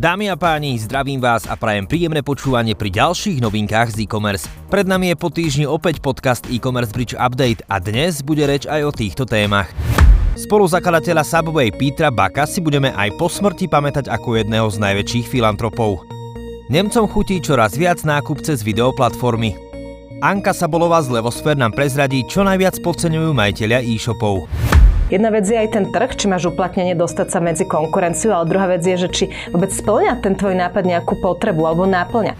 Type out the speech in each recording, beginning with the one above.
Dámy a páni, zdravím vás a prajem príjemné počúvanie pri ďalších novinkách z e-commerce. Pred nami je po týždni opäť podcast e-commerce bridge update a dnes bude reč aj o týchto témach. Spoluzakladateľa Subway Petra Baka si budeme aj po smrti pamätať ako jedného z najväčších filantropov. Nemcom chutí čoraz viac nákup cez videoplatformy. Anka Sabolová z Levosfér nám prezradí, čo najviac podceňujú majiteľia e-shopov. Jedna vec je aj ten trh, či máš uplatnenie dostať sa medzi konkurenciu, ale druhá vec je, že či vôbec splňa ten tvoj nápad nejakú potrebu alebo náplňa.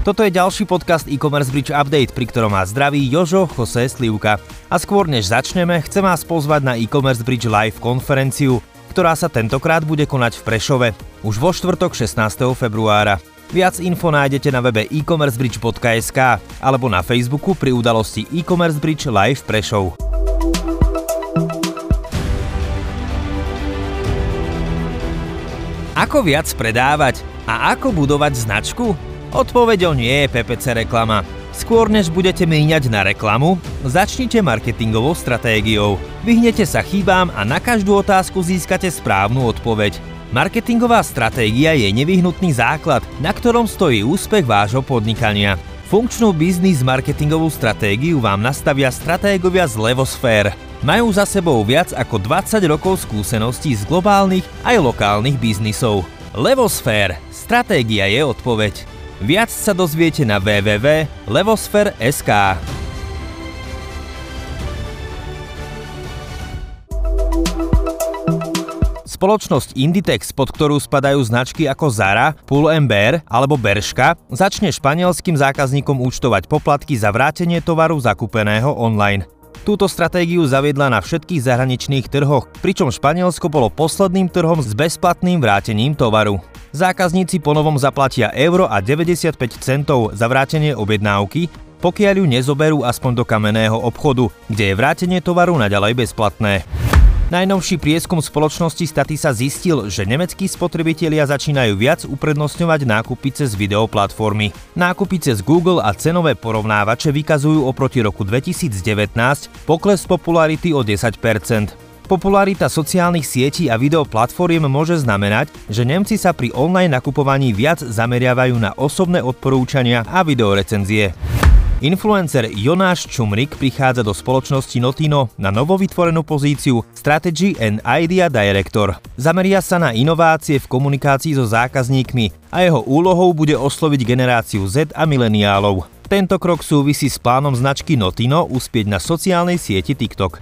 Toto je ďalší podcast e-commerce bridge update, pri ktorom vás zdraví Jožo Jose Slivka. A skôr než začneme, chcem vás pozvať na e-commerce bridge live konferenciu, ktorá sa tentokrát bude konať v Prešove, už vo štvrtok 16. februára. Viac info nájdete na webe e-commercebridge.sk alebo na Facebooku pri udalosti e-commerce bridge live Prešov. Ako viac predávať a ako budovať značku? Odpovedou nie je PPC reklama. Skôr než budete míňať na reklamu, začnite marketingovou stratégiou. Vyhnete sa chýbám a na každú otázku získate správnu odpoveď. Marketingová stratégia je nevyhnutný základ, na ktorom stojí úspech vášho podnikania. Funkčnú biznis marketingovú stratégiu vám nastavia stratégovia z Levosfér, majú za sebou viac ako 20 rokov skúseností z globálnych aj lokálnych biznisov. Levosfér. Stratégia je odpoveď. Viac sa dozviete na www.levosfér.sk. Spoločnosť Inditex, pod ktorú spadajú značky ako Zara, Pull Bear alebo Berška, začne španielským zákazníkom účtovať poplatky za vrátenie tovaru zakúpeného online. Túto stratégiu zaviedla na všetkých zahraničných trhoch, pričom Španielsko bolo posledným trhom s bezplatným vrátením tovaru. Zákazníci ponovom zaplatia euro a 95 centov za vrátenie objednávky, pokiaľ ju nezoberú aspoň do kamenného obchodu, kde je vrátenie tovaru naďalej bezplatné. Najnovší prieskum spoločnosti Statisa zistil, že nemeckí spotrebitelia začínajú viac uprednostňovať nákupy cez videoplatformy. Nákupy cez Google a cenové porovnávače vykazujú oproti roku 2019 pokles popularity o 10%. Popularita sociálnych sietí a videoplatformiem môže znamenať, že Nemci sa pri online nakupovaní viac zameriavajú na osobné odporúčania a videorecenzie. Influencer Jonáš Čumrik prichádza do spoločnosti Notino na novovytvorenú pozíciu Strategy and Idea Director. Zameria sa na inovácie v komunikácii so zákazníkmi a jeho úlohou bude osloviť generáciu Z a mileniálov. Tento krok súvisí s plánom značky Notino uspieť na sociálnej sieti TikTok.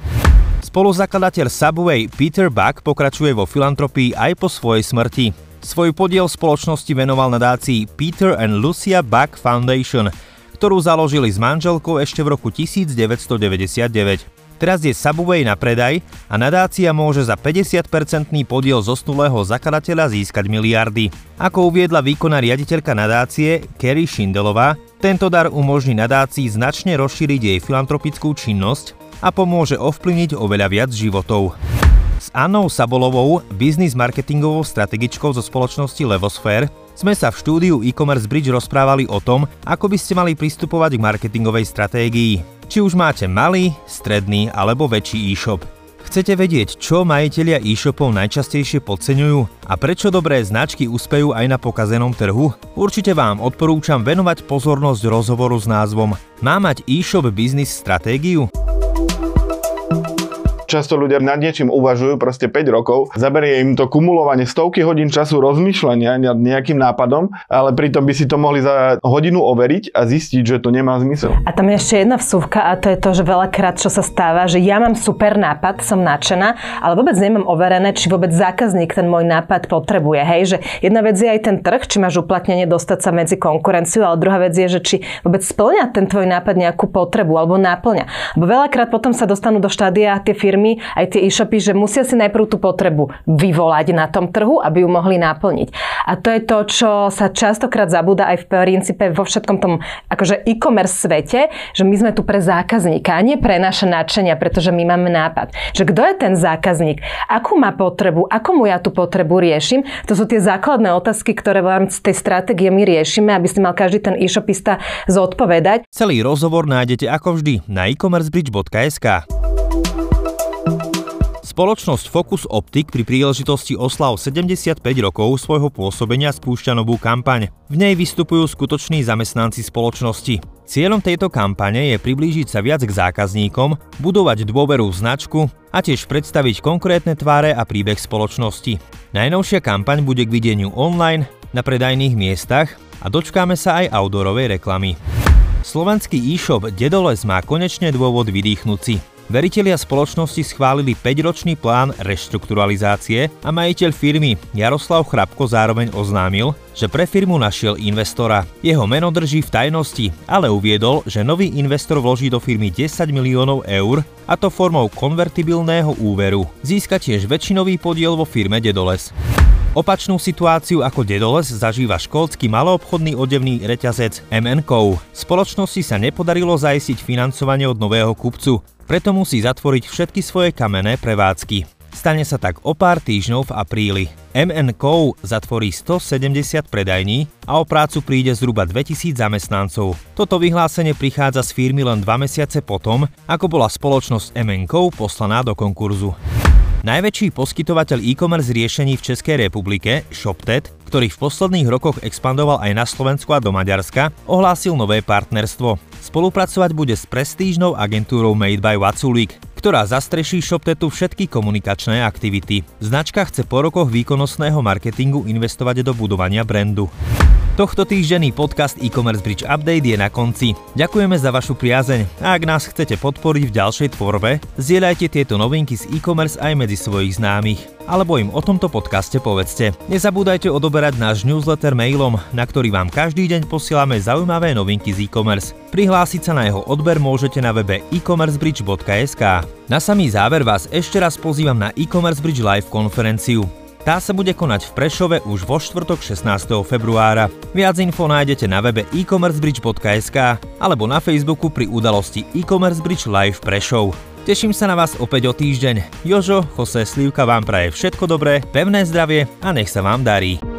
Spoluzakladateľ Subway Peter Buck pokračuje vo filantropii aj po svojej smrti. Svoj podiel spoločnosti venoval nadácii Peter and Lucia Buck Foundation – ktorú založili s manželkou ešte v roku 1999. Teraz je Subway na predaj a nadácia môže za 50-percentný podiel zosnulého zakladateľa získať miliardy. Ako uviedla výkonná riaditeľka nadácie Kerry Šindelová, tento dar umožní nadácii značne rozšíriť jej filantropickú činnosť a pomôže ovplyvniť oveľa viac životov. S Annou Sabolovou, biznis marketingovou strategičkou zo spoločnosti Levosfér, sme sa v štúdiu e-commerce bridge rozprávali o tom, ako by ste mali pristupovať k marketingovej stratégii. Či už máte malý, stredný alebo väčší e-shop. Chcete vedieť, čo majiteľia e-shopov najčastejšie podceňujú a prečo dobré značky uspejú aj na pokazenom trhu? Určite vám odporúčam venovať pozornosť rozhovoru s názvom Má mať e-shop biznis stratégiu? Často ľudia nad niečím uvažujú proste 5 rokov, zaberie im to kumulovanie stovky hodín času rozmýšľania nad nejakým nápadom, ale pritom by si to mohli za hodinu overiť a zistiť, že to nemá zmysel. A tam je ešte jedna vsúvka a to je to, že veľakrát čo sa stáva, že ja mám super nápad, som nadšená, ale vôbec nemám overené, či vôbec zákazník ten môj nápad potrebuje. Hej, že jedna vec je aj ten trh, či máš uplatnenie dostať sa medzi konkurenciu, ale druhá vec je, že či vôbec splňa ten tvoj nápad nejakú potrebu alebo náplňa. Lebo veľakrát potom sa dostanú do štádia tie firmy firmy, aj tie e-shopy, že musia si najprv tú potrebu vyvolať na tom trhu, aby ju mohli naplniť. A to je to, čo sa častokrát zabúda aj v princípe vo všetkom tom akože e-commerce svete, že my sme tu pre zákazníka a nie pre naše nadšenia, pretože my máme nápad. Že kto je ten zákazník, akú má potrebu, ako mu ja tú potrebu riešim, to sú tie základné otázky, ktoré v rámci tej stratégie my riešime, aby si mal každý ten e-shopista zodpovedať. Celý rozhovor nájdete ako vždy na e-commercebridge.sk. Spoločnosť Focus Optic pri príležitosti oslav 75 rokov svojho pôsobenia spúšťa novú kampaň. V nej vystupujú skutoční zamestnanci spoločnosti. Cieľom tejto kampane je priblížiť sa viac k zákazníkom, budovať dôveru v značku a tiež predstaviť konkrétne tváre a príbeh spoločnosti. Najnovšia kampaň bude k videniu online, na predajných miestach a dočkáme sa aj outdoorovej reklamy. Slovenský e-shop Dedoles má konečne dôvod vydýchnuť si. Veritelia spoločnosti schválili 5-ročný plán reštrukturalizácie a majiteľ firmy Jaroslav Chrapko zároveň oznámil, že pre firmu našiel investora. Jeho meno drží v tajnosti, ale uviedol, že nový investor vloží do firmy 10 miliónov eur a to formou konvertibilného úveru. Získa tiež väčšinový podiel vo firme Dedoles. Opačnú situáciu ako Dedoles zažíva škótsky maloobchodný odevný reťazec MNCO. Spoločnosti sa nepodarilo zajistiť financovanie od nového kupcu, preto musí zatvoriť všetky svoje kamenné prevádzky. Stane sa tak o pár týždňov v apríli. MNCO zatvorí 170 predajní a o prácu príde zhruba 2000 zamestnancov. Toto vyhlásenie prichádza z firmy len dva mesiace potom, ako bola spoločnosť MNCO poslaná do konkurzu. Najväčší poskytovateľ e-commerce riešení v Českej republike, ShopTet, ktorý v posledných rokoch expandoval aj na Slovensku a do Maďarska, ohlásil nové partnerstvo. Spolupracovať bude s prestížnou agentúrou Made by Watsulik, ktorá zastreší ShopTetu všetky komunikačné aktivity. Značka chce po rokoch výkonnostného marketingu investovať do budovania brandu. Tohto týždenný podcast e-commerce Bridge Update je na konci. Ďakujeme za vašu priazeň a ak nás chcete podporiť v ďalšej tvorbe, zdieľajte tieto novinky z e-commerce aj medzi svojich známych. Alebo im o tomto podcaste povedzte. Nezabúdajte odoberať náš newsletter mailom, na ktorý vám každý deň posielame zaujímavé novinky z e-commerce. Prihlásiť sa na jeho odber môžete na webe e-commercebridge.sk. Na samý záver vás ešte raz pozývam na e-commerce Bridge Live konferenciu. Tá sa bude konať v Prešove už vo štvrtok 16. februára. Viac info nájdete na webe e-commercebridge.sk alebo na Facebooku pri udalosti e-commerce bridge live Prešov. Teším sa na vás opäť o týždeň. Jožo, Jose Slivka vám praje všetko dobré, pevné zdravie a nech sa vám darí.